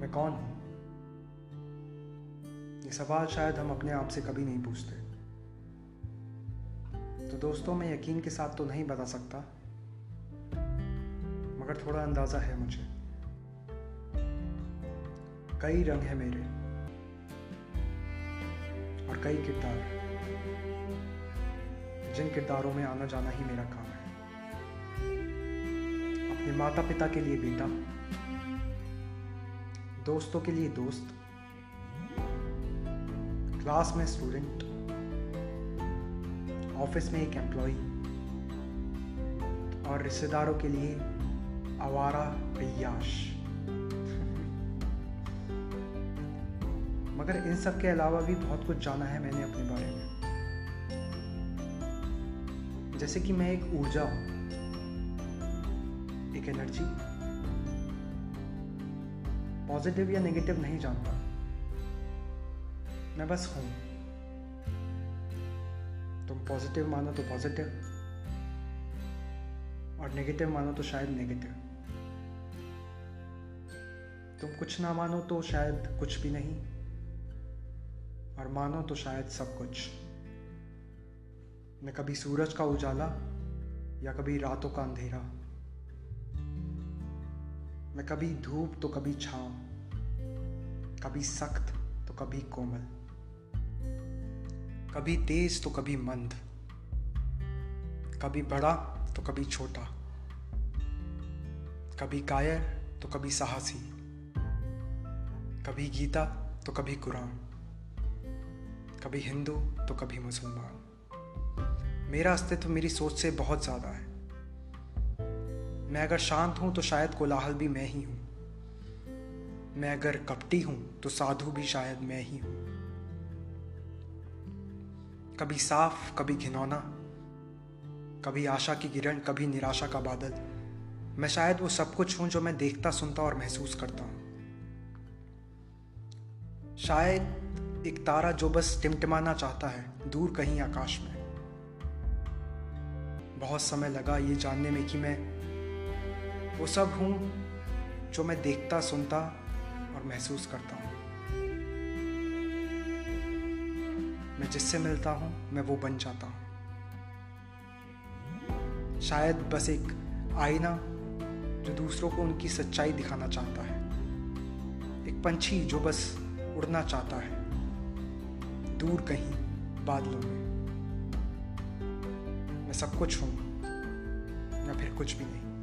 मैं कौन हूँ? ये सवाल शायद हम अपने आप से कभी नहीं पूछते। तो दोस्तों, मैं यकीन के साथ तो नहीं बता सकता, मगर थोड़ा अंदाज़ा है मुझे। कई रंग है मेरे, और कई किरदार जिन किरदारों में आना जाना ही मेरा काम है। माता पिता के लिए बेटा दोस्तों के लिए दोस्त। क्लास में स्टूडेंट। ऑफ़िस में एक एम्प्लॉय और रिश्तेदारों के लिए आवारा अयाश मगर इन सब के अलावा भी बहुत कुछ जाना है मैंने अपने बारे में। जैसे कि मैं एक ऊर्जा हूँ। एनर्जी पॉजिटिव या नेगेटिव नहीं जानता। मैं बस हूँ। तुम पॉजिटिव मानो तो पॉजिटिव और नेगेटिव मानो तो शायद नेगेटिव तुम कुछ ना मानो तो शायद कुछ भी नहीं और मानो तो शायद सब कुछ। मैं कभी सूरज का उजाला या कभी रातों का अंधेरा। मैं कभी धूप तो कभी छांव, कभी सख्त तो कभी कोमल, कभी तेज तो कभी मंद, कभी बड़ा तो कभी छोटा, कभी कायर तो कभी साहसी, कभी गीता तो कभी कुरान, कभी हिंदू तो कभी मुसलमान। मेरा अस्तित्व मेरी सोच से बहुत ज़्यादा है। मैं अगर शांत हूँ तो शायद कोलाहल भी मैं ही हूँ। मैं अगर कपटी हूँ तो साधु भी शायद मैं ही हूँ। कभी साफ़, कभी घिनौना, कभी आशा की किरण, कभी निराशा का बादल। मैं शायद वो सब कुछ हूँ जो मैं देखता, सुनता और महसूस करता हूँ। शायद एक तारा जो बस टिमटिमाना चाहता है, दूर कहीं आकाश में। बहुत समय लगा ये जानने में कि मैं वो सब हूँ जो मैं देखता, सुनता और महसूस करता हूँ। मैं जिससे मिलता हूँ, मैं वो बन जाता हूँ। शायद बस एक आईना जो दूसरों को उनकी सच्चाई दिखाना चाहता है। एक पंछी जो बस उड़ना चाहता है। दूर कहीं बादलों में। मैं सब कुछ हूँ या फिर कुछ भी नहीं।